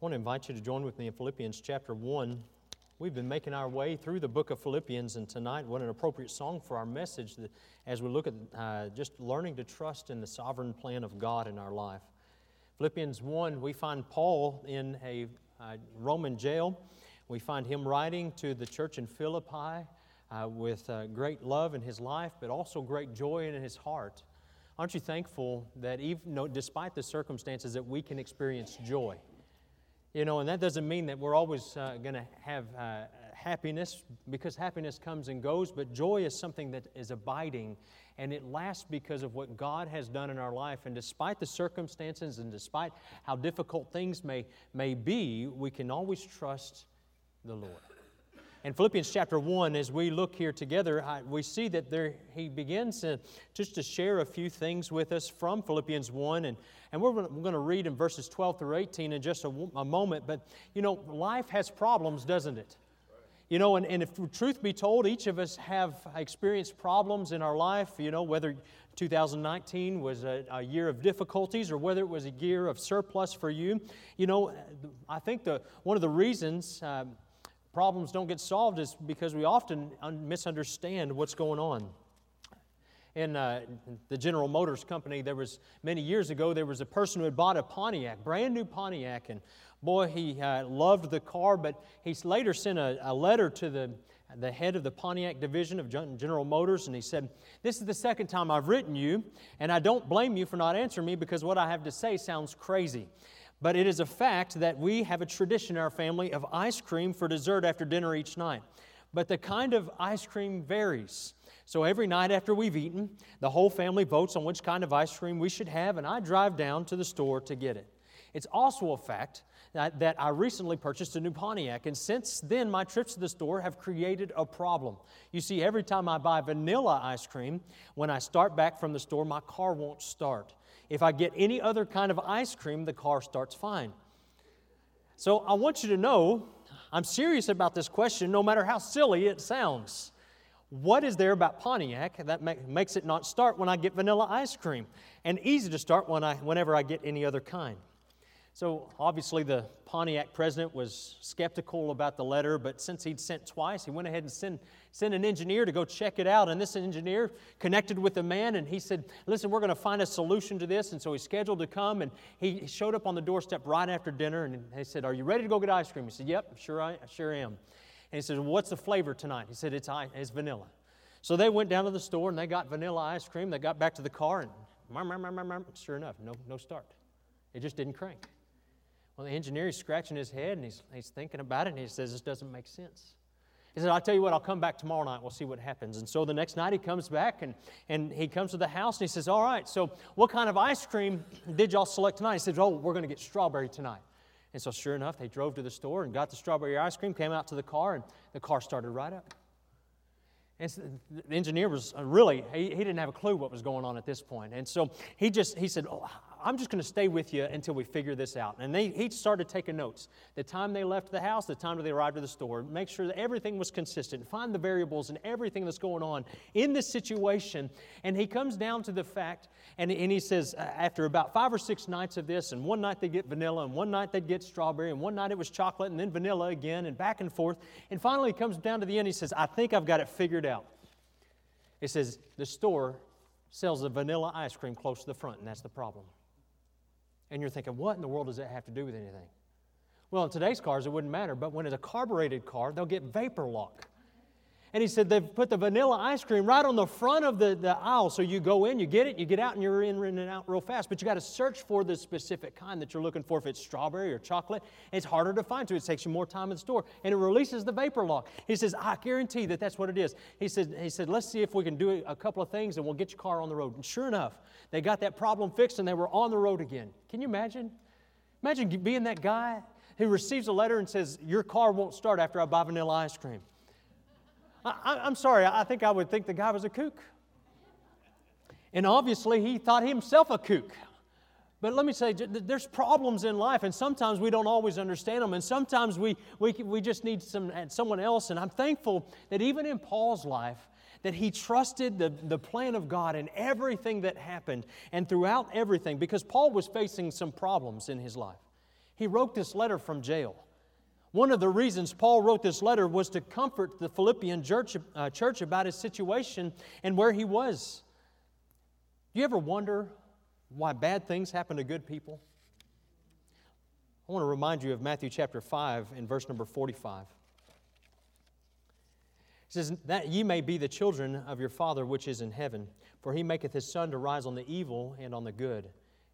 want to invite you to join with me in Philippians chapter 1. We've been making our way through the book of Philippians, and tonight, what an appropriate song for our message as we look at uh, just learning to trust in the sovereign plan of God in our life. Philippians 1, we find Paul in a uh, Roman jail. We find him writing to the church in Philippi uh, with uh, great love in his life, but also great joy in his heart. Aren't you thankful that even no, despite the circumstances that we can experience joy? You know, and that doesn't mean that we're always uh, going to have uh, happiness because happiness comes and goes, but joy is something that is abiding and it lasts because of what God has done in our life. And despite the circumstances and despite how difficult things may, may be, we can always trust the Lord. In Philippians chapter 1, as we look here together, I, we see that there, he begins to, just to share a few things with us from Philippians 1. And, and we're, we're going to read in verses 12 through 18 in just a, a moment. But, you know, life has problems, doesn't it? You know, and, and if truth be told, each of us have experienced problems in our life, you know, whether 2019 was a, a, year of difficulties or whether it was a year of surplus for you. You know, I think the, one of the reasons. Um, problems don't get solved is because we often misunderstand what's going on. In uh, the General Motors Company, there was many years ago, there was a person who had bought a Pontiac, brand new Pontiac, and boy, he uh, loved the car, but he later sent a, a letter to the, the head of the Pontiac division of General Motors, and he said, This is the second time I've written you, and I don't blame you for not answering me because what I have to say sounds crazy. But it is a fact that we have a tradition in our family of ice cream for dessert after dinner each night. But the kind of ice cream varies. So every night after we've eaten, the whole family votes on which kind of ice cream we should have, and I drive down to the store to get it. It's also a fact that, I recently purchased a new Pontiac, and since then, my trips to the store have created a problem. You see, every time I buy vanilla ice cream, when I start back from the store, my car won't start. If I get any other kind of ice cream, the car starts fine. So I want you to know I'm serious about this question, no matter how silly it sounds. What is there about Pontiac that makes it not start when I get vanilla ice cream and easy to start when I, whenever I get any other kind? So, obviously, the Pontiac president was skeptical about the letter, but since he'd sent twice, he went ahead and sent, sent an engineer to go check it out. And this engineer connected with the man, and he said, Listen, we're going to find a solution to this. And so he scheduled to come, and he showed up on the doorstep right after dinner, and he said, Are you ready to go get ice cream? He said, Yep, sure I sure am. And he said, well, What's the flavor tonight? He said, It's, it's vanilla. So they went down to the store and they got vanilla ice cream. They got back to the car, and sure enough, no, no start. It just didn't crank. Well, the engineer is scratching his head and he's, he's thinking about it and he says, This doesn't make sense. He said, I'll tell you what, I'll come back tomorrow night. We'll see what happens. And so the next night he comes back and, and he comes to the house and he says, All right, so what kind of ice cream did y'all select tonight? He says, Oh, we're going to get strawberry tonight. And so sure enough, they drove to the store and got the strawberry ice cream, came out to the car, and the car started right up. And so the engineer was uh, really, he, he didn't have a clue what was going on at this point. And so he just, he said, oh, I'm just going to stay with you until we figure this out. And they, he started taking notes. The time they left the house, the time they arrived at the store, make sure that everything was consistent, find the variables and everything that's going on in this situation. And he comes down to the fact, and, and he says, uh, after about five or six nights of this, and one night they get vanilla, and one night they'd get strawberry, and one night it was chocolate, and then vanilla again, and back and forth. And finally he comes down to the end, he says, I think I've got it figured out. It says, the store sells the vanilla ice cream close to the front, and that's the problem. And you're thinking, what in the world does that have to do with anything? Well, in today's cars, it wouldn't matter, but when it's a carbureted car, they'll get vapor lock. And he said they've put the vanilla ice cream right on the front of the, the aisle. So you go in, you get it, you get out, and you're in, in and out real fast. But you got to search for the specific kind that you're looking for. If it's strawberry or chocolate, it's harder to find, so it takes you more time in the store. And it releases the vapor lock. He says, I guarantee that that's what it is. He said, he said let's see if we can do a couple of things and we'll get your car on the road. And sure enough, they got that problem fixed and they were on the road again. Can you imagine? Imagine being that guy who receives a letter and says, Your car won't start after I buy vanilla ice cream. I, am sorry, I think I would think the guy was a kook. And obviously, he thought himself a kook. But let me say, there's problems in life, and sometimes we don't always understand them, and sometimes we, we, we just need some, uh, someone else. And I'm thankful that even in Paul's life, that he trusted the, the plan of God in everything that happened and throughout everything, because Paul was facing some problems in his life. He wrote this letter from jail. One of the reasons Paul wrote this letter was to comfort the Philippian church, uh, church about his situation and where he was. Do you ever wonder why bad things happen to good people? I want to remind you of Matthew chapter 5 and verse number 45. It says, That ye may be the children of your Father which is in heaven, for he maketh his sun to rise on the evil and on the good,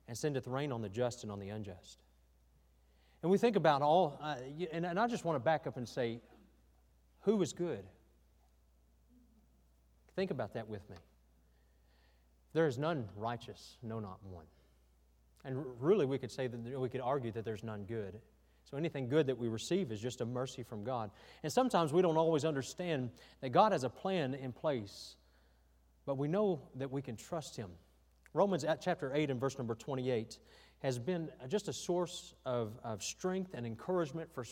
and sendeth rain on the just and on the unjust. And we think about all, uh, and, and I just want to back up and say, who is good? Think about that with me. There is none righteous, no, not one. And really, we could say that we could argue that there's none good. So anything good that we receive is just a mercy from God. And sometimes we don't always understand that God has a plan in place, but we know that we can trust Him. Romans chapter 8 and verse number 28 has been just a source of, of strength and encouragement for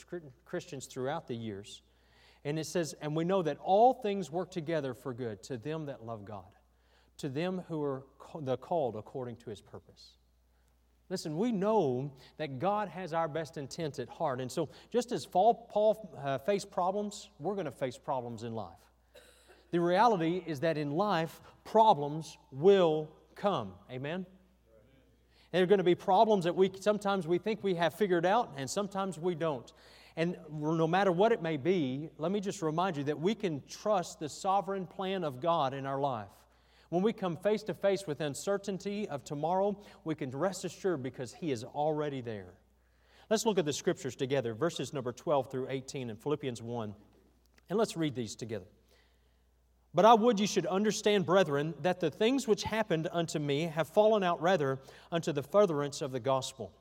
Christians throughout the years. And it says, And we know that all things work together for good to them that love God, to them who are the called according to his purpose. Listen, we know that God has our best intent at heart. And so, just as Paul uh, faced problems, we're going to face problems in life. The reality is that in life, problems will come. Amen? There are going to be problems that we sometimes we think we have figured out, and sometimes we don't. And no matter what it may be, let me just remind you that we can trust the sovereign plan of God in our life. When we come face to face with uncertainty of tomorrow, we can rest assured because He is already there. Let's look at the scriptures together, verses number 12 through 18 in Philippians 1. And let's read these together. But I would you should understand, brethren, that the things which happened unto me have fallen out rather unto the furtherance of the gospel,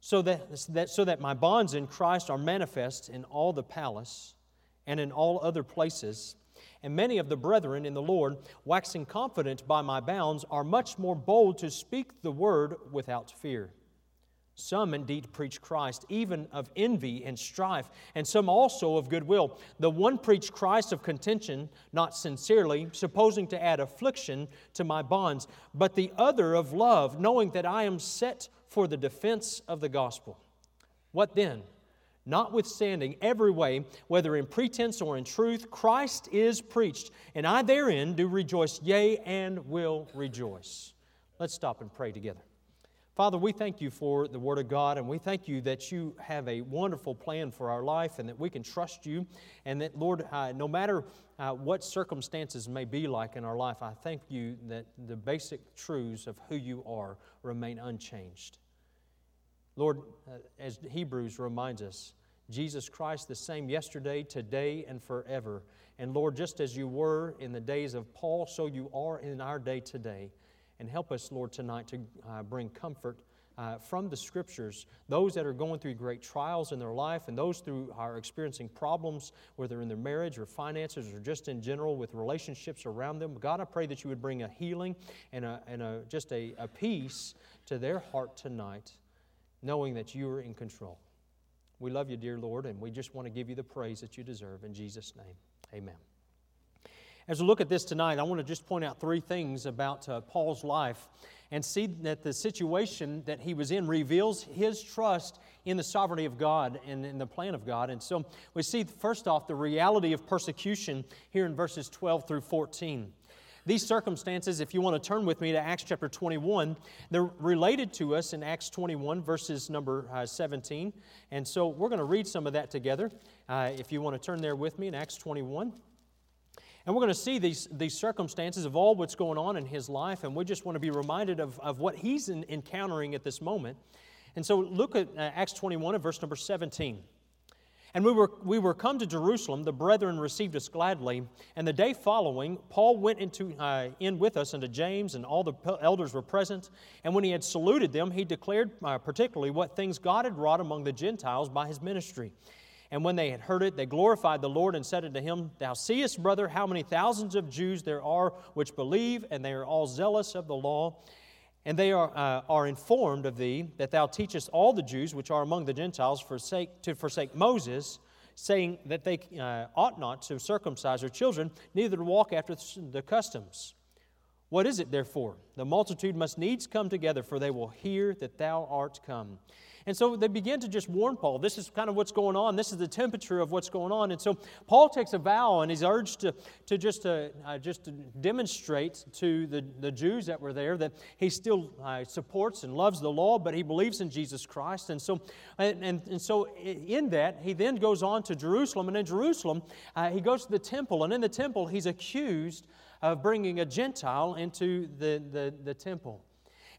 so that, so that my bonds in Christ are manifest in all the palace and in all other places. And many of the brethren in the Lord, waxing confident by my bounds, are much more bold to speak the word without fear. Some indeed preach Christ, even of envy and strife, and some also of goodwill. The one preached Christ of contention, not sincerely, supposing to add affliction to my bonds, but the other of love, knowing that I am set for the defense of the gospel. What then? Notwithstanding every way, whether in pretense or in truth, Christ is preached, and I therein do rejoice, yea, and will rejoice. Let's stop and pray together. Father, we thank you for the Word of God, and we thank you that you have a wonderful plan for our life and that we can trust you. And that, Lord, uh, no matter uh, what circumstances may be like in our life, I thank you that the basic truths of who you are remain unchanged. Lord, uh, as Hebrews reminds us, Jesus Christ the same yesterday, today, and forever. And Lord, just as you were in the days of Paul, so you are in our day today. And help us, Lord, tonight to uh, bring comfort uh, from the Scriptures. Those that are going through great trials in their life and those who are experiencing problems, whether in their marriage or finances or just in general with relationships around them. God, I pray that you would bring a healing and, a, and a, just a, a peace to their heart tonight, knowing that you are in control. We love you, dear Lord, and we just want to give you the praise that you deserve. In Jesus' name, amen. As we look at this tonight, I want to just point out three things about uh, Paul's life and see that the situation that he was in reveals his trust in the sovereignty of God and in the plan of God. And so we see, first off, the reality of persecution here in verses 12 through 14. These circumstances, if you want to turn with me to Acts chapter 21, they're related to us in Acts 21, verses number uh, 17. And so we're going to read some of that together. Uh, if you want to turn there with me in Acts 21. And we're going to see these, these circumstances of all what's going on in his life, and we just want to be reminded of, of what he's in, encountering at this moment. And so look at uh, Acts 21 and verse number 17. And we were, we were come to Jerusalem, the brethren received us gladly. And the day following, Paul went into, uh, in with us unto James, and all the elders were present. And when he had saluted them, he declared uh, particularly what things God had wrought among the Gentiles by his ministry and when they had heard it, they glorified the Lord and said unto him, Thou seest, brother, how many thousands of Jews there are which believe, and they are all zealous of the law. And they are, uh, are informed of thee that thou teachest all the Jews which are among the Gentiles forsake, to forsake Moses, saying that they uh, ought not to circumcise their children, neither to walk after the customs. What is it, therefore? The multitude must needs come together, for they will hear that thou art come. And so they begin to just warn Paul. This is kind of what's going on. This is the temperature of what's going on. And so Paul takes a vow and he's urged to, to just, to, uh, just to demonstrate to the, the Jews that were there that he still uh, supports and loves the law, but he believes in Jesus Christ. And so, and, and, and so in that, he then goes on to Jerusalem. And in Jerusalem, uh, he goes to the temple. And in the temple, he's accused of bringing a Gentile into the, the, the temple.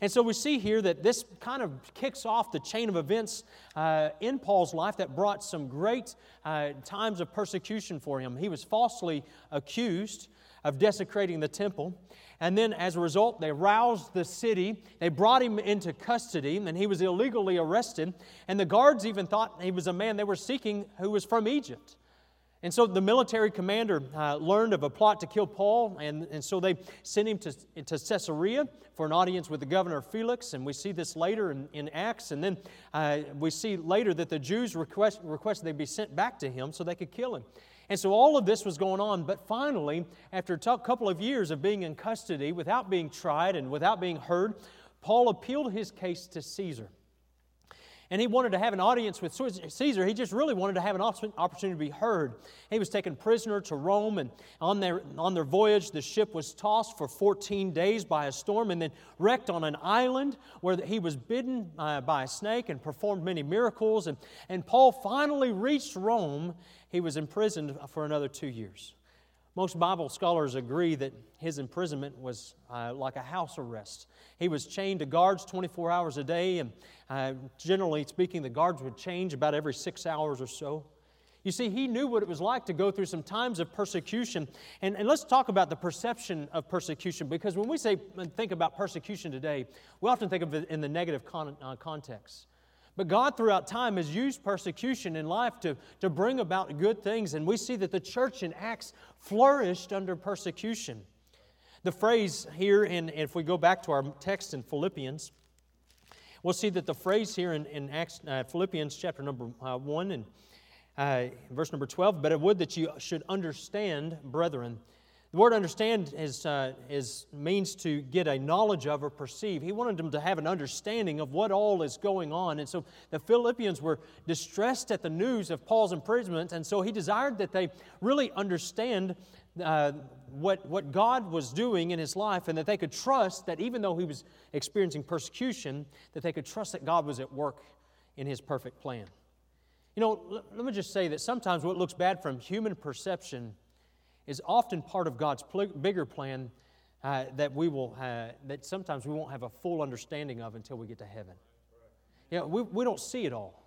And so we see here that this kind of kicks off the chain of events uh, in Paul's life that brought some great uh, times of persecution for him. He was falsely accused of desecrating the temple. And then, as a result, they roused the city. They brought him into custody, and he was illegally arrested. And the guards even thought he was a man they were seeking who was from Egypt. And so the military commander uh, learned of a plot to kill Paul, and, and so they sent him to, to Caesarea for an audience with the governor Felix. And we see this later in, in Acts. And then uh, we see later that the Jews request, requested they be sent back to him so they could kill him. And so all of this was going on. But finally, after a t- couple of years of being in custody without being tried and without being heard, Paul appealed his case to Caesar and he wanted to have an audience with Caesar. He just really wanted to have an opportunity to be heard. He was taken prisoner to Rome, and on their, on their voyage, the ship was tossed for 14 days by a storm and then wrecked on an island where he was bitten uh, by a snake and performed many miracles. And, and Paul finally reached Rome. He was imprisoned for another two years. Most Bible scholars agree that his imprisonment was uh, like a house arrest. He was chained to guards 24 hours a day, and uh, generally speaking, the guards would change about every six hours or so. You see, he knew what it was like to go through some times of persecution. And, and let's talk about the perception of persecution, because when we say think about persecution today, we often think of it in the negative con- uh, context. But God, throughout time, has used persecution in life to, to bring about good things. And we see that the church in Acts flourished under persecution. The phrase here, in, if we go back to our text in Philippians, we'll see that the phrase here in, in Acts, uh, Philippians chapter number uh, 1 and uh, verse number 12, but I would that you should understand, brethren, the word understand is, uh, is, means to get a knowledge of or perceive. He wanted them to have an understanding of what all is going on. And so the Philippians were distressed at the news of Paul's imprisonment, and so he desired that they really understand uh, what, what God was doing in his life and that they could trust that even though he was experiencing persecution, that they could trust that God was at work in his perfect plan. You know, let me just say that sometimes what looks bad from human perception is often part of God's pl- bigger plan uh, that we will uh, that sometimes we won't have a full understanding of until we get to heaven. You know, we, we don't see it all.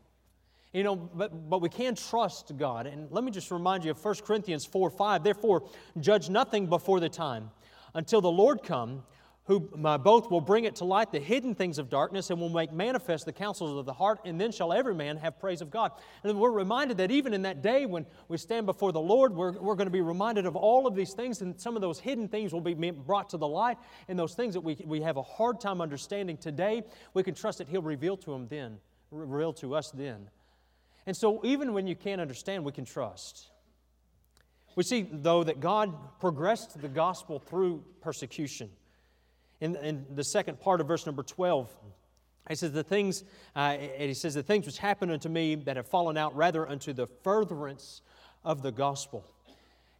You know, but, but we can trust God. And let me just remind you of 1 Corinthians 4 5. Therefore, judge nothing before the time until the Lord come who both will bring it to light the hidden things of darkness and will make manifest the counsels of the heart, and then shall every man have praise of God. And we're reminded that even in that day when we stand before the Lord, we're, we're going to be reminded of all of these things, and some of those hidden things will be brought to the light, and those things that we, we have a hard time understanding today, we can trust that He'll reveal to them then, reveal to us then. And so, even when you can't understand, we can trust. We see, though, that God progressed the gospel through persecution in, in the second part of verse number 12. He says, The things, uh, he says, the things which happened unto me that have fallen out rather unto the furtherance of the gospel.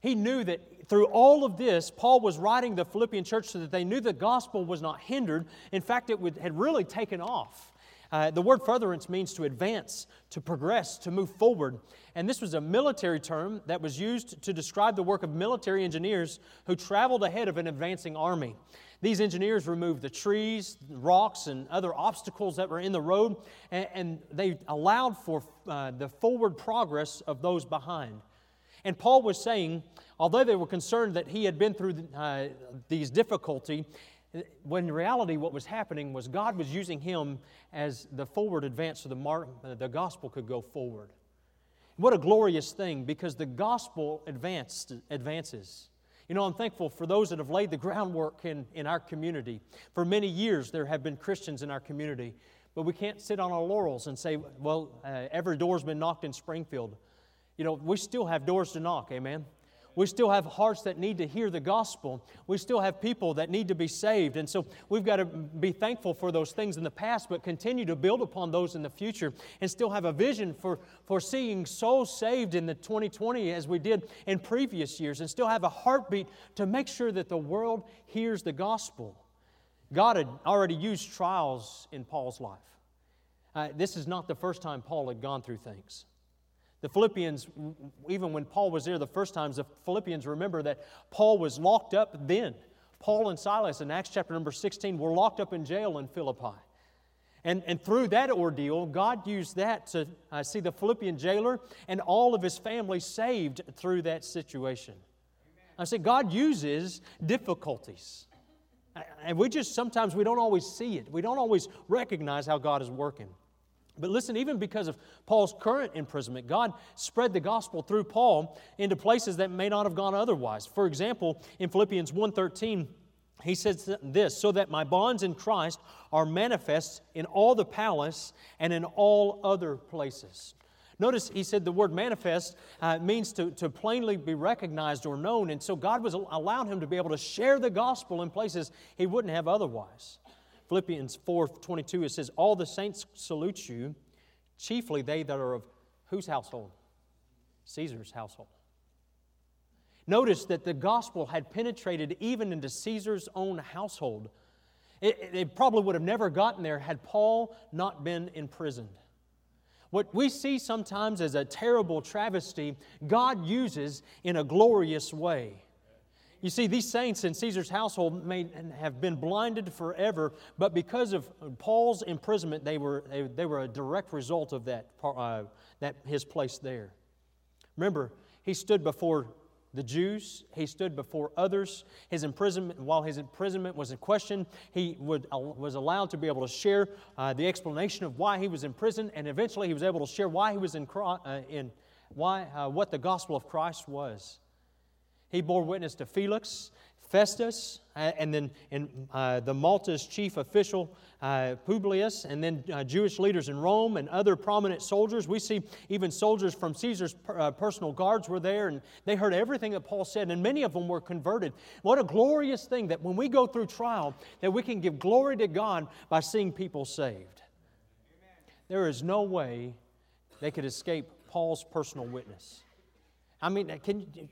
He knew that through all of this, Paul was writing the Philippian church so that they knew the gospel was not hindered. In fact, it would, had really taken off. Uh, the word furtherance means to advance, to progress, to move forward. And this was a military term that was used to describe the work of military engineers who traveled ahead of an advancing army. These engineers removed the trees, rocks, and other obstacles that were in the road, and, and they allowed for uh, the forward progress of those behind. And Paul was saying, although they were concerned that he had been through uh, these difficulty, when in reality what was happening was God was using him as the forward advance so the, mar- the gospel could go forward. What a glorious thing because the gospel advanced, advances. You know, I'm thankful for those that have laid the groundwork in, in our community. For many years, there have been Christians in our community, but we can't sit on our laurels and say, well, uh, every door's been knocked in Springfield. You know, we still have doors to knock, amen? We still have hearts that need to hear the gospel. We still have people that need to be saved. And so we've got to be thankful for those things in the past, but continue to build upon those in the future and still have a vision for, for seeing souls saved in the 2020 as we did in previous years and still have a heartbeat to make sure that the world hears the gospel. God had already used trials in Paul's life. Uh, this is not the first time Paul had gone through things. The Philippians, even when Paul was there the first times, the Philippians remember that Paul was locked up then. Paul and Silas in Acts chapter number 16 were locked up in jail in Philippi. And, and through that ordeal, God used that to uh, see the Philippian jailer and all of his family saved through that situation. I say God uses difficulties. And we just sometimes we don't always see it. We don't always recognize how God is working. But listen, even because of Paul's current imprisonment, God spread the gospel through Paul into places that may not have gone otherwise. For example, in Philippians 1:13, he says this, so that my bonds in Christ are manifest in all the palace and in all other places. Notice he said the word manifest uh, means to, to plainly be recognized or known. And so God was allowed him to be able to share the gospel in places he wouldn't have otherwise. Philippians 4 22, it says, All the saints salute you, chiefly they that are of whose household? Caesar's household. Notice that the gospel had penetrated even into Caesar's own household. It, it probably would have never gotten there had Paul not been imprisoned. What we see sometimes as a terrible travesty, God uses in a glorious way. You see, these saints in Caesar's household may have been blinded forever, but because of Paul's imprisonment, they were, they, they were a direct result of that, uh, that, his place there. Remember, he stood before the Jews, he stood before others. His imprisonment, while his imprisonment was in question, he would, uh, was allowed to be able to share uh, the explanation of why he was in prison, and eventually he was able to share why he was in, uh, in why, uh, what the gospel of Christ was. He bore witness to Felix, Festus, uh, and then in, uh, the Malta's chief official, uh, Publius, and then uh, Jewish leaders in Rome and other prominent soldiers. We see even soldiers from Caesar's per, uh, personal guards were there, and they heard everything that Paul said, and many of them were converted. What a glorious thing that when we go through trial, that we can give glory to God by seeing people saved. There is no way they could escape Paul's personal witness. I mean, can you,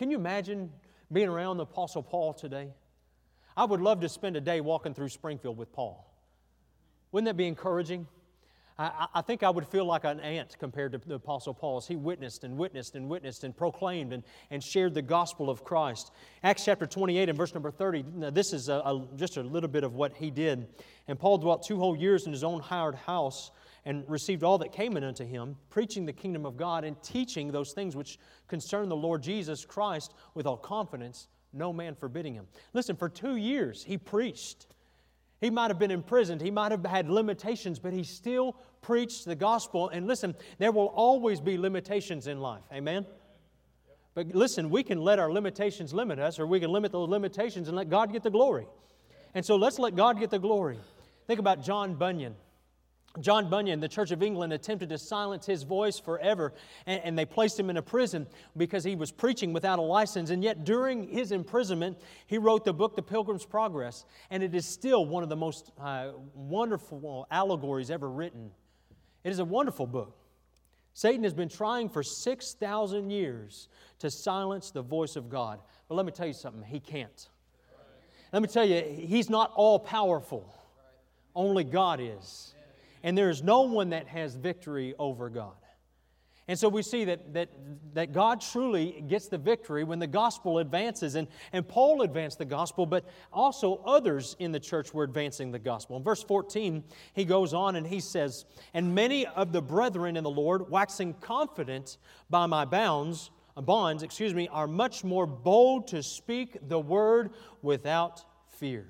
can you imagine being around the Apostle Paul today? I would love to spend a day walking through Springfield with Paul. Wouldn't that be encouraging? I, I, think I would feel like an ant compared to the Apostle Paul as he witnessed and witnessed and witnessed and proclaimed and, and shared the gospel of Christ. Acts chapter 28 and verse number 30, this is a, a, just a little bit of what he did. And Paul dwelt two whole years in his own hired house and received all that came in unto him, preaching the kingdom of God and teaching those things which concern the Lord Jesus Christ with all confidence, no man forbidding him. Listen, for two years he preached. He might have been imprisoned, he might have had limitations, but he still preached the gospel. And listen, there will always be limitations in life. Amen? But listen, we can let our limitations limit us, or we can limit those limitations and let God get the glory. And so let's let God get the glory. Think about John Bunyan. John Bunyan, the Church of England, attempted to silence his voice forever, and, and, they placed him in a prison because he was preaching without a license. And yet, during his imprisonment, he wrote the book, The Pilgrim's Progress, and it is still one of the most uh, wonderful allegories ever written. It is a wonderful book. Satan has been trying for 6,000 years to silence the voice of God. But let me tell you something, he can't. Let me tell you, he's not all powerful, only God is and there is no one that has victory over God. And so we see that, that, that God truly gets the victory when the gospel advances. And, and Paul advanced the gospel, but also others in the church were advancing the gospel. In verse 14, he goes on and he says, And many of the brethren in the Lord, waxing confident by my bounds, uh, bonds, excuse me, are much more bold to speak the word without fear.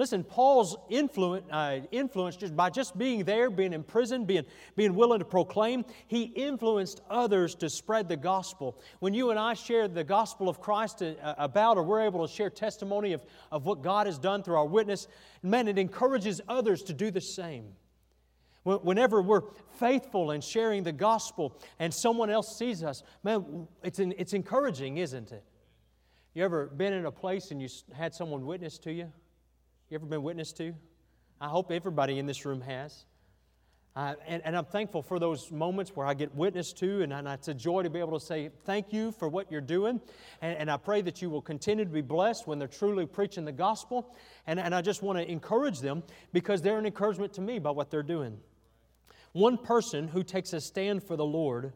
Listen, Paul's influence, uh, influence just by just being there, being in prison, being, being willing to proclaim, he influenced others to spread the gospel. When you and I share the gospel of Christ uh, about, or we're able to share testimony of, of what God has done through our witness, man, it encourages others to do the same. Whenever we're faithful in sharing the gospel and someone else sees us, man, it's, it's encouraging, isn't it? You ever been in a place and you had someone witness to you? You ever been witnessed to? I hope everybody in this room has. Uh, and, and, I'm thankful for those moments where I get witnessed to, and, and, it's a joy to be able to say thank you for what you're doing. And, and, I pray that you will continue to be blessed when they're truly preaching the gospel. And, and I just want to encourage them because they're an encouragement to me by what they're doing. One person who takes a stand for the Lord,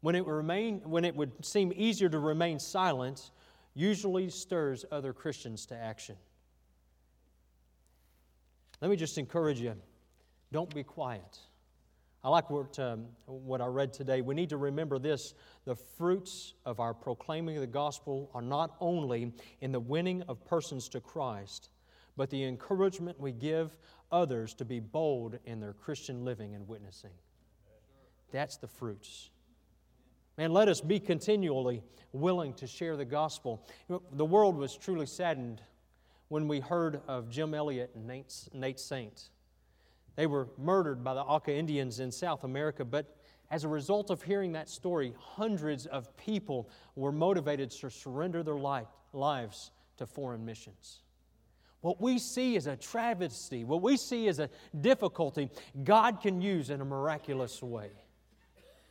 when it, remain, when it would seem easier to remain silent, usually stirs other Christians to action. Let me just encourage you don't be quiet. I like what, um, what I read today. We need to remember this the fruits of our proclaiming the gospel are not only in the winning of persons to Christ, but the encouragement we give others to be bold in their Christian living and witnessing. That's the fruits. Man, let us be continually willing to share the gospel. The world was truly saddened when we heard of Jim Elliot and Nate, Nate Saint. They were murdered by the Auca Indians in South America, but as a result of hearing that story, hundreds of people were motivated to surrender their life, lives to foreign missions. What we see is a travesty, what we see is a difficulty, God can use in a miraculous way.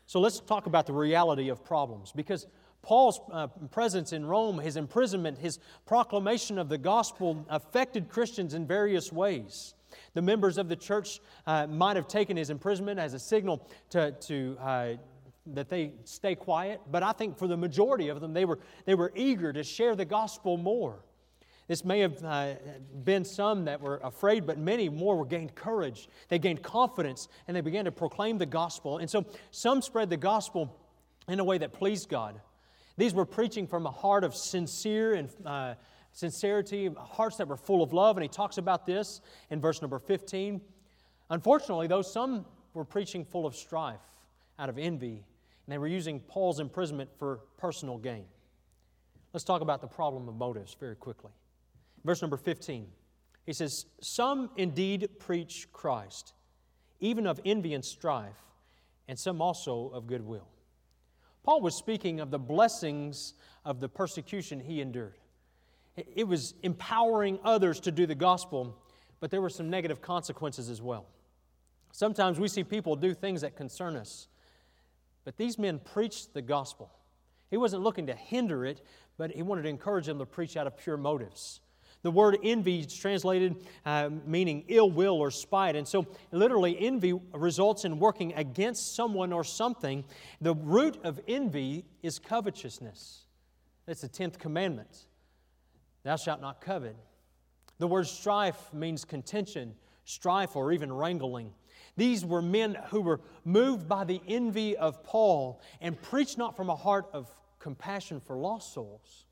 So let's talk about the reality of problems because Paul's uh, presence in Rome, his imprisonment, his proclamation of the gospel affected Christians in various ways. The members of the church uh, might have taken his imprisonment as a signal to, to uh, that they stay quiet, but I think for the majority of them, they were, they were eager to share the gospel more. This may have uh, been some that were afraid, but many more were gained courage. They gained confidence and they began to proclaim the gospel. And so some spread the gospel in a way that pleased God. These were preaching from a heart of sincere and uh, sincerity, hearts that were full of love. And he talks about this in verse number 15. Unfortunately, though, some were preaching full of strife out of envy, and they were using Paul's imprisonment for personal gain. Let's talk about the problem of motives very quickly. Verse number 15, he says, Some indeed preach Christ, even of envy and strife, and some also of goodwill. Paul was speaking of the blessings of the persecution he endured. It was empowering others to do the gospel, but there were some negative consequences as well. Sometimes we see people do things that concern us, but these men preached the gospel. He wasn't looking to hinder it, but he wanted to encourage them to preach out of pure motives. The word envy is translated uh, meaning ill will or spite. And so, literally, envy results in working against someone or something. The root of envy is covetousness. That's the 10th commandment. Thou shalt not covet. The word strife means contention, strife, or even wrangling. These were men who were moved by the envy of Paul and preached not from a heart of compassion for lost souls,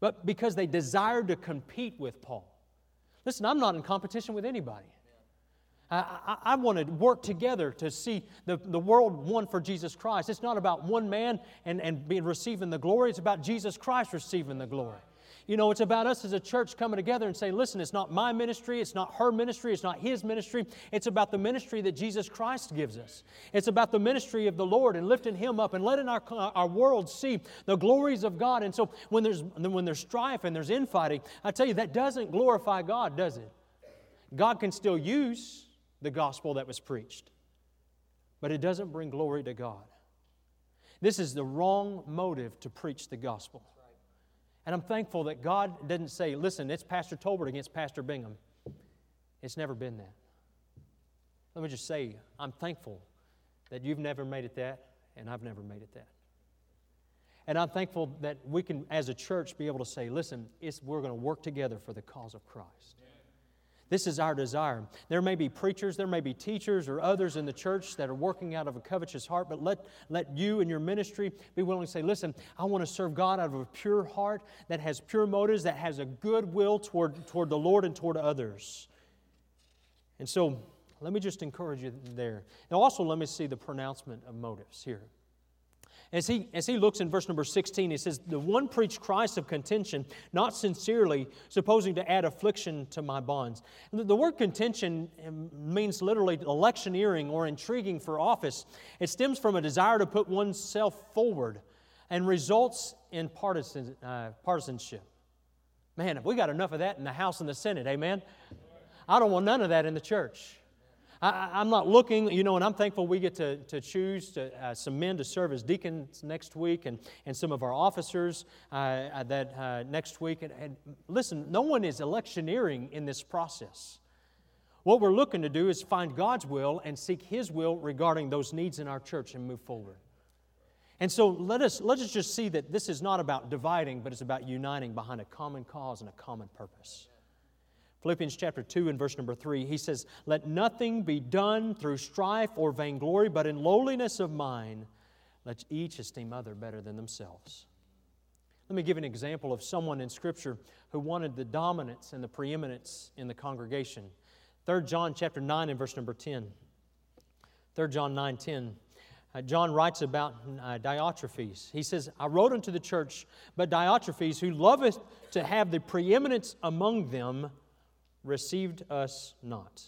but because they desired to compete with Paul. Listen, I'm not in competition with anybody. I, I, I, want to work together to see the, the world won for Jesus Christ. It's not about one man and, and being receiving the glory, it's about Jesus Christ receiving the glory. You know, it's about us as a church coming together and saying, listen, it's not my ministry, it's not her ministry, it's not his ministry. It's about the ministry that Jesus Christ gives us. It's about the ministry of the Lord and lifting him up and letting our, our world see the glories of God. And so when there's, when there's strife and there's infighting, I tell you, that doesn't glorify God, does it? God can still use the gospel that was preached, but it doesn't bring glory to God. This is the wrong motive to preach the gospel. And I'm thankful that God didn't say, listen, it's Pastor Tolbert against Pastor Bingham. It's never been that. Let me just say, I'm thankful that you've never made it that, and I've never made it that. And I'm thankful that we can, as a church, be able to say, listen, we're going to work together for the cause of Christ. This is our desire. There may be preachers, there may be teachers, or others in the church that are working out of a covetous heart, but let, let you and your ministry be willing to say, listen, I want to serve God out of a pure heart that has pure motives, that has a good will toward, toward the Lord and toward others. And so, let me just encourage you there. Now, also, let me see the pronouncement of motives here. As he, as he looks in verse number 16, he says, The one preached Christ of contention, not sincerely, supposing to add affliction to my bonds. The, the word contention um, means literally electioneering or intriguing for office. It stems from a desire to put oneself forward and results in partisan, uh, partisanship. Man, if we got enough of that in the House and the Senate, amen? I don't want none of that in the church. I, am not looking, you know, and I'm thankful we get to, to choose to, uh, some men to serve as deacons next week and, and some of our officers uh, uh, that uh, next week. And, and listen, no one is electioneering in this process. What we're looking to do is find God's will and seek His will regarding those needs in our church and move forward. And so let us, let us just see that this is not about dividing, but it's about uniting behind a common cause and a common purpose. Philippians chapter 2 and verse number 3, he says, Let nothing be done through strife or vainglory, but in lowliness of mind, let each esteem other better than themselves. Let me give an example of someone in Scripture who wanted the dominance and the preeminence in the congregation. 3 John chapter 9 and verse number 10. 3 John 9 10. Uh, John writes about uh, Diotrephes. He says, I wrote unto the church, but Diotrephes, who loveth to have the preeminence among them, received us not.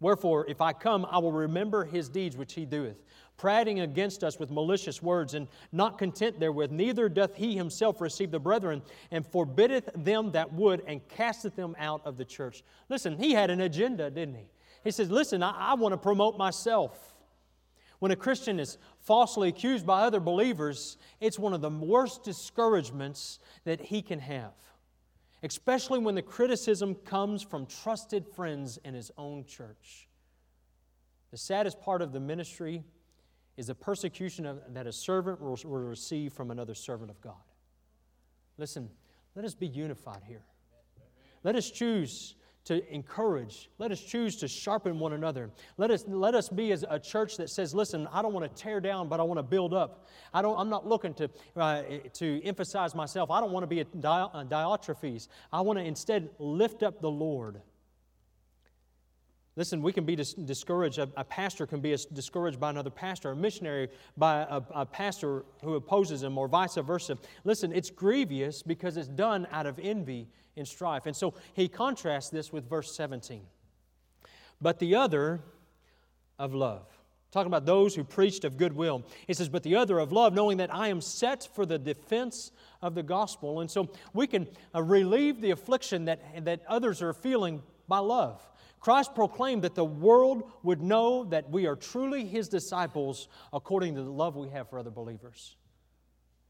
Wherefore, if I come, I will remember his deeds which he doeth, prating against us with malicious words, and not content therewith, neither doth he himself receive the brethren, and forbiddeth them that would, and casteth them out of the church. Listen, he had an agenda, didn't he? He says, Listen, I, I want to promote myself. When a Christian is falsely accused by other believers, it's one of the worst discouragements that he can have especially when the criticism comes from trusted friends in his own church. The saddest part of the ministry is the persecution of, that a servant will, will receive from another servant of God. Listen, let us be unified here. Let us choose to encourage. Let us choose to sharpen one another. Let us, let us be as a church that says, listen, I don't want to tear down, but I want to build up. I don't, I'm not looking to, uh, to emphasize myself. I don't want to be a, di- a Diotrephes. I want to instead lift up the Lord. Listen, we can be dis- discouraged. A, a, pastor can be discouraged by another pastor, a missionary by a, a pastor who opposes him, or vice versa. Listen, it's grievous because it's done out of envy and strife. And so he contrasts this with verse 17. But the other of love. Talking about those who preached of goodwill. He says, But the other of love, knowing that I am set for the defense of the gospel. And so we can uh, relieve the affliction that, that others are feeling by love. Christ proclaimed that the world would know that we are truly his disciples according to the love we have for other believers.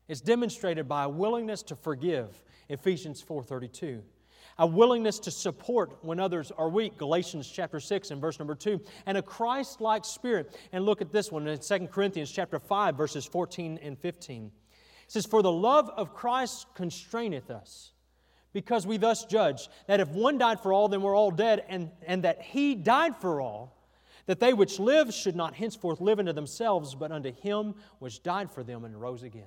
It's demonstrated by a willingness to forgive, Ephesians 4:32. A willingness to support when others are weak, Galatians chapter 6 and verse number 2, and a Christ-like spirit. And look at this one in 2 Corinthians chapter 5 verses 14 and 15. It says, "For the love of Christ constraineth us." Because we thus judge that if one died for all, then we're all dead, and, and that he died for all, that they which live should not henceforth live unto themselves, but unto him which died for them and rose again.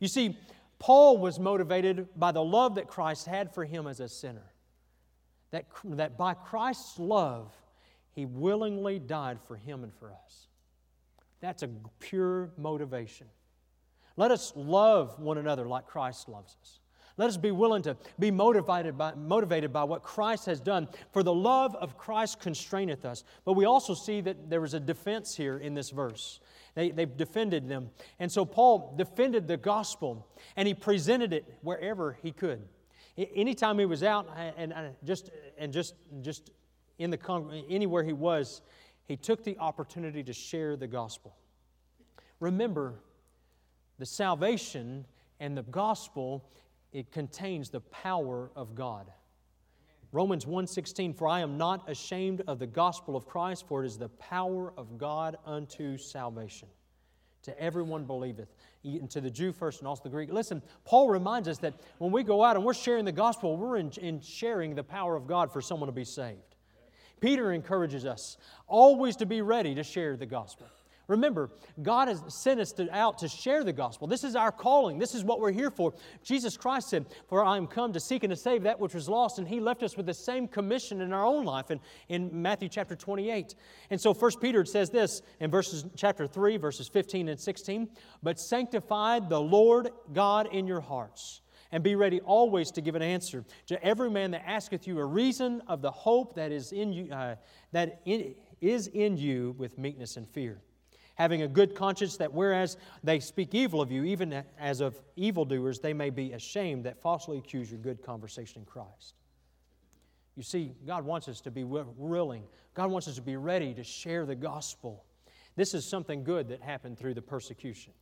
You see, Paul was motivated by the love that Christ had for him as a sinner. That, that by Christ's love, he willingly died for him and for us. That's a pure motivation. Let us love one another like Christ loves us. Let us be willing to be motivated by, motivated by what Christ has done. For the love of Christ constraineth us. But we also see that there was a defense here in this verse. They, they defended them. And so Paul defended the gospel and he presented it wherever he could. Anytime he was out and, and just, and just, just in the, anywhere he was, he took the opportunity to share the gospel. Remember, the salvation and the gospel it contains the power of God. Romans 1:16 For I am not ashamed of the gospel of Christ for it is the power of God unto salvation to everyone believeth and to the Jew first and also the Greek. Listen, Paul reminds us that when we go out and we're sharing the gospel, we're in, in sharing the power of God for someone to be saved. Peter encourages us always to be ready to share the gospel. Remember, God has sent us to, out to share the gospel. This is our calling. This is what we're here for. Jesus Christ said, For I am come to seek and to save that which was lost. And He left us with the same commission in our own life in, in Matthew chapter 28. And so 1 Peter says this in verses chapter 3, verses 15 and 16. But sanctify the Lord God in your hearts and be ready always to give an answer to every man that asketh you a reason of the hope that is in you, uh, that in, is in you with meekness and fear having a good conscience, that whereas they speak evil of you, even as of evildoers, they may be ashamed that falsely accuse your good conversation in Christ. You see, God wants us to be willing, God wants us to be ready to share the gospel. This is something good that happened through the persecution.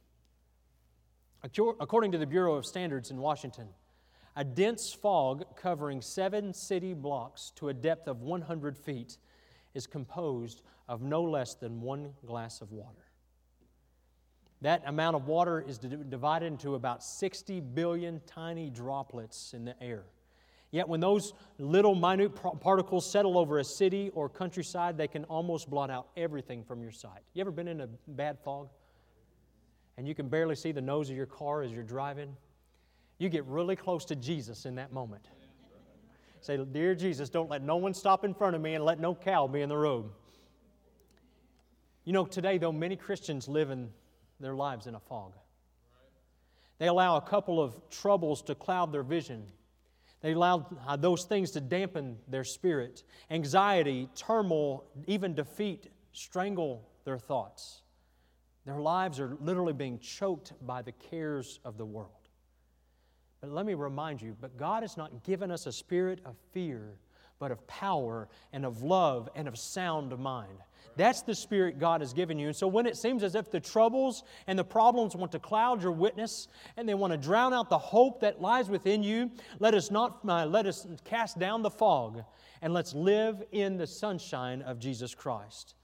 According to the Bureau of Standards in Washington, a dense fog covering seven city blocks to a depth of 100 feet is composed of no less than one glass of water. That amount of water is divided into about 60 billion tiny droplets in the air. Yet, when those little minute particles settle over a city or countryside, they can almost blot out everything from your sight. You ever been in a bad fog? And you can barely see the nose of your car as you're driving? You get really close to Jesus in that moment. Say, Dear Jesus, don't let no one stop in front of me and let no cow be in the road. You know, today, though, many Christians live in their lives in a fog. They allow a couple of troubles to cloud their vision. They allow uh, those things to dampen their spirit. Anxiety, turmoil, even defeat strangle their thoughts. Their lives are literally being choked by the cares of the world. But let me remind you, but God has not given us a spirit of fear, but of power and of love and of sound mind. That's the spirit God has given you. And so when it seems as if the troubles and the problems want to cloud your witness and they want to drown out the hope that lies within you, let us not uh, let us cast down the fog and let's live in the sunshine of Jesus Christ.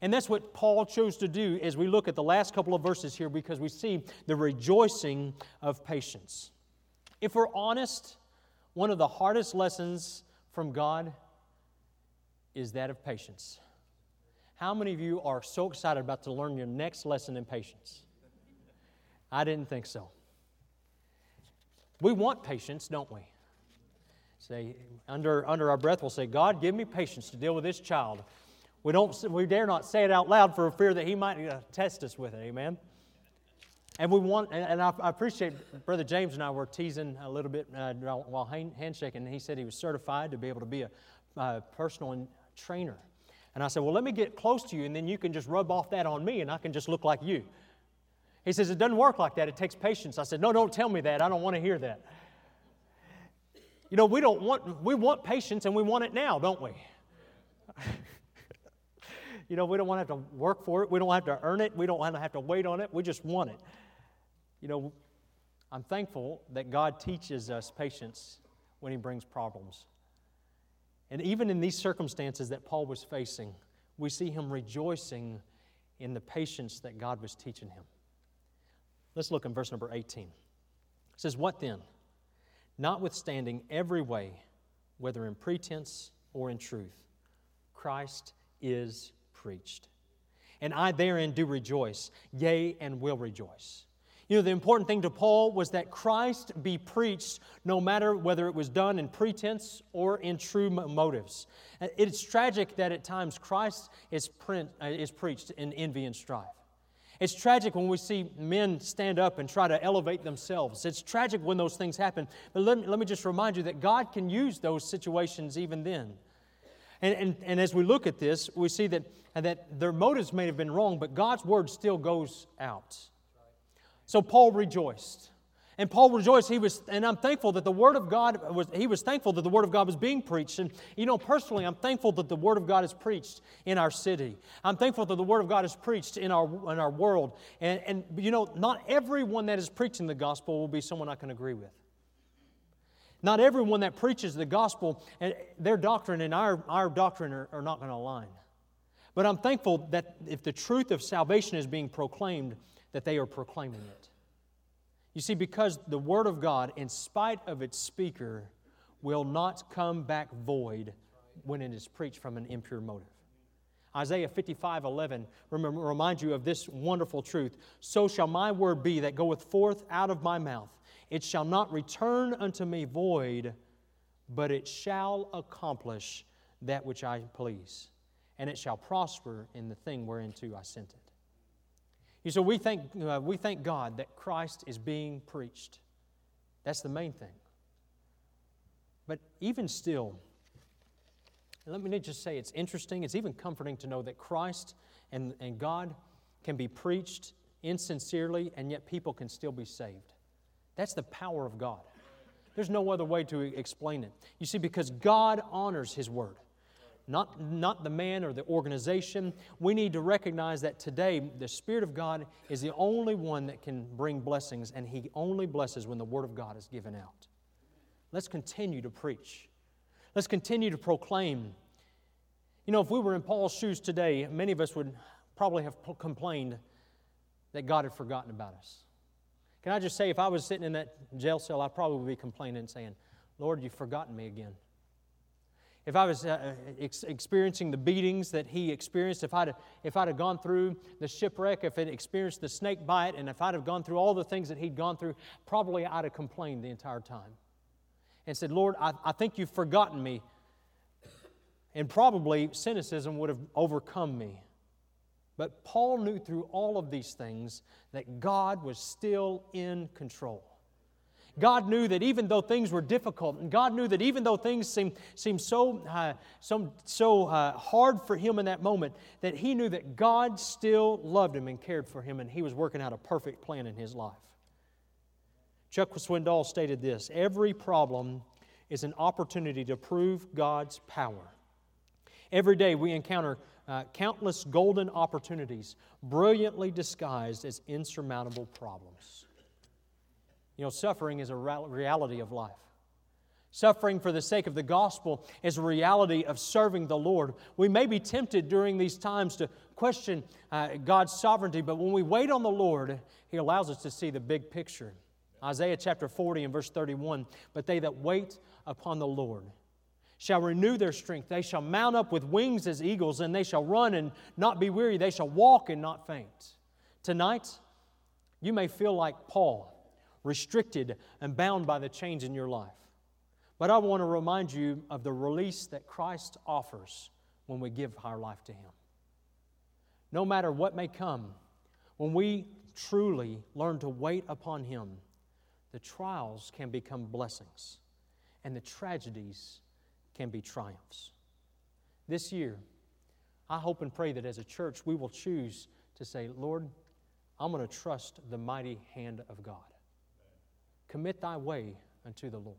And that's what Paul chose to do as we look at the last couple of verses here because we see the rejoicing of patience. If we're honest, one of the hardest lessons from God is that of patience. How many of you are so excited about to learn your next lesson in patience? I didn't think so. We want patience, don't we? Say under, under our breath, we'll say, God, give me patience to deal with this child. We, don't, we dare not say it out loud for fear that he might uh, test us with it. Amen? And we want, and I, appreciate Brother James and I were teasing a little bit uh, while handshaking. He said he was certified to be able to be a personal trainer. And I said, Well, let me get close to you, and then you can just rub off that on me, and I can just look like you. He says, It doesn't work like that. It takes patience. I said, No, don't tell me that. I don't want to hear that. You know, we don't want, we want patience, and we want it now, don't we? you know, we don't want to have to work for it. We don't have to earn it. We don't want to have to wait on it. We just want it. You know, I'm thankful that God teaches us patience when He brings problems. And even in these circumstances that Paul was facing, we see him rejoicing in the patience that God was teaching him. Let's look in verse number 18. It says, What then? Notwithstanding every way, whether in pretense or in truth, Christ is preached. And I therein do rejoice, yea, and will rejoice. You know, the important thing to Paul was that Christ be preached no matter whether it was done in pretense or in true motives. Uh, it's tragic that at times Christ is, print, uh, is preached in envy and strife. It's tragic when we see men stand up and try to elevate themselves. It's tragic when those things happen. But let me, let me just remind you that God can use those situations even then. And, and, and as we look at this, we see that, that their motives may have been wrong, but God's word still goes out. So Paul rejoiced. And Paul rejoiced. He was, and I'm thankful that the Word of God was, he was thankful that the Word of God was being preached. And, you know, personally, I'm thankful that the Word of God is preached in our city. I'm thankful that the Word of God is preached in our, in our world. And, and, you know, not everyone that is preaching the gospel will be someone I can agree with. Not everyone that preaches the gospel, and their doctrine and our, our doctrine are, are not going to align. But I'm thankful that if the truth of salvation is being proclaimed, that they are proclaiming it. You see, because the Word of God, in spite of its speaker, will not come back void when it is preached from an impure motive. Isaiah 55 11 remember, remind you of this wonderful truth. So shall my word be that goeth forth out of my mouth. It shall not return unto me void, but it shall accomplish that which I please, and it shall prosper in the thing whereunto I sent it. You so we thank, uh, we thank God that Christ is being preached. That's the main thing. But even still, let me just say it's interesting, it's even comforting to know that Christ and, and God can be preached insincerely, and yet people can still be saved. That's the power of God. There's no other way to explain it. You see, because God honors His word, not, not the man or the organization. We need to recognize that today the Spirit of God is the only one that can bring blessings, and He only blesses when the Word of God is given out. Let's continue to preach. Let's continue to proclaim. You know, if we were in Paul's shoes today, many of us would probably have complained that God had forgotten about us. Can I just say, if I was sitting in that jail cell, I'd probably be complaining and saying, Lord, you've forgotten me again. If I was uh, ex- experiencing the beatings that he experienced, if I'd, if I'd have gone through the shipwreck, if I'd experienced the snake bite, and if I'd have gone through all the things that he'd gone through, probably I'd have complained the entire time and said, Lord, I, I think you've forgotten me. And probably cynicism would have overcome me. But Paul knew through all of these things that God was still in control. God knew that even though things were difficult, and God knew that even though things seemed, seemed so, uh, so, so uh, hard for him in that moment, that he knew that God still loved him and cared for him, and he was working out a perfect plan in his life. Chuck Swindoll stated this Every problem is an opportunity to prove God's power. Every day we encounter uh, countless golden opportunities, brilliantly disguised as insurmountable problems. You know, suffering is a reality of life. Suffering for the sake of the gospel is a reality of serving the Lord. We may be tempted during these times to question uh, God's sovereignty, but when we wait on the Lord, He allows us to see the big picture. Isaiah chapter 40 and verse 31 But they that wait upon the Lord shall renew their strength. They shall mount up with wings as eagles, and they shall run and not be weary. They shall walk and not faint. Tonight, you may feel like Paul, restricted and bound by the chains in your life. But I want to remind you of the release that Christ offers when we give our life to Him. No matter what may come, when we truly learn to wait upon Him, the trials can become blessings and the tragedies can be triumphs. This year, I hope and pray that as a church we will choose to say, Lord, I'm going to trust the mighty hand of God. Commit thy way unto the Lord.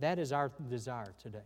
That is our desire today.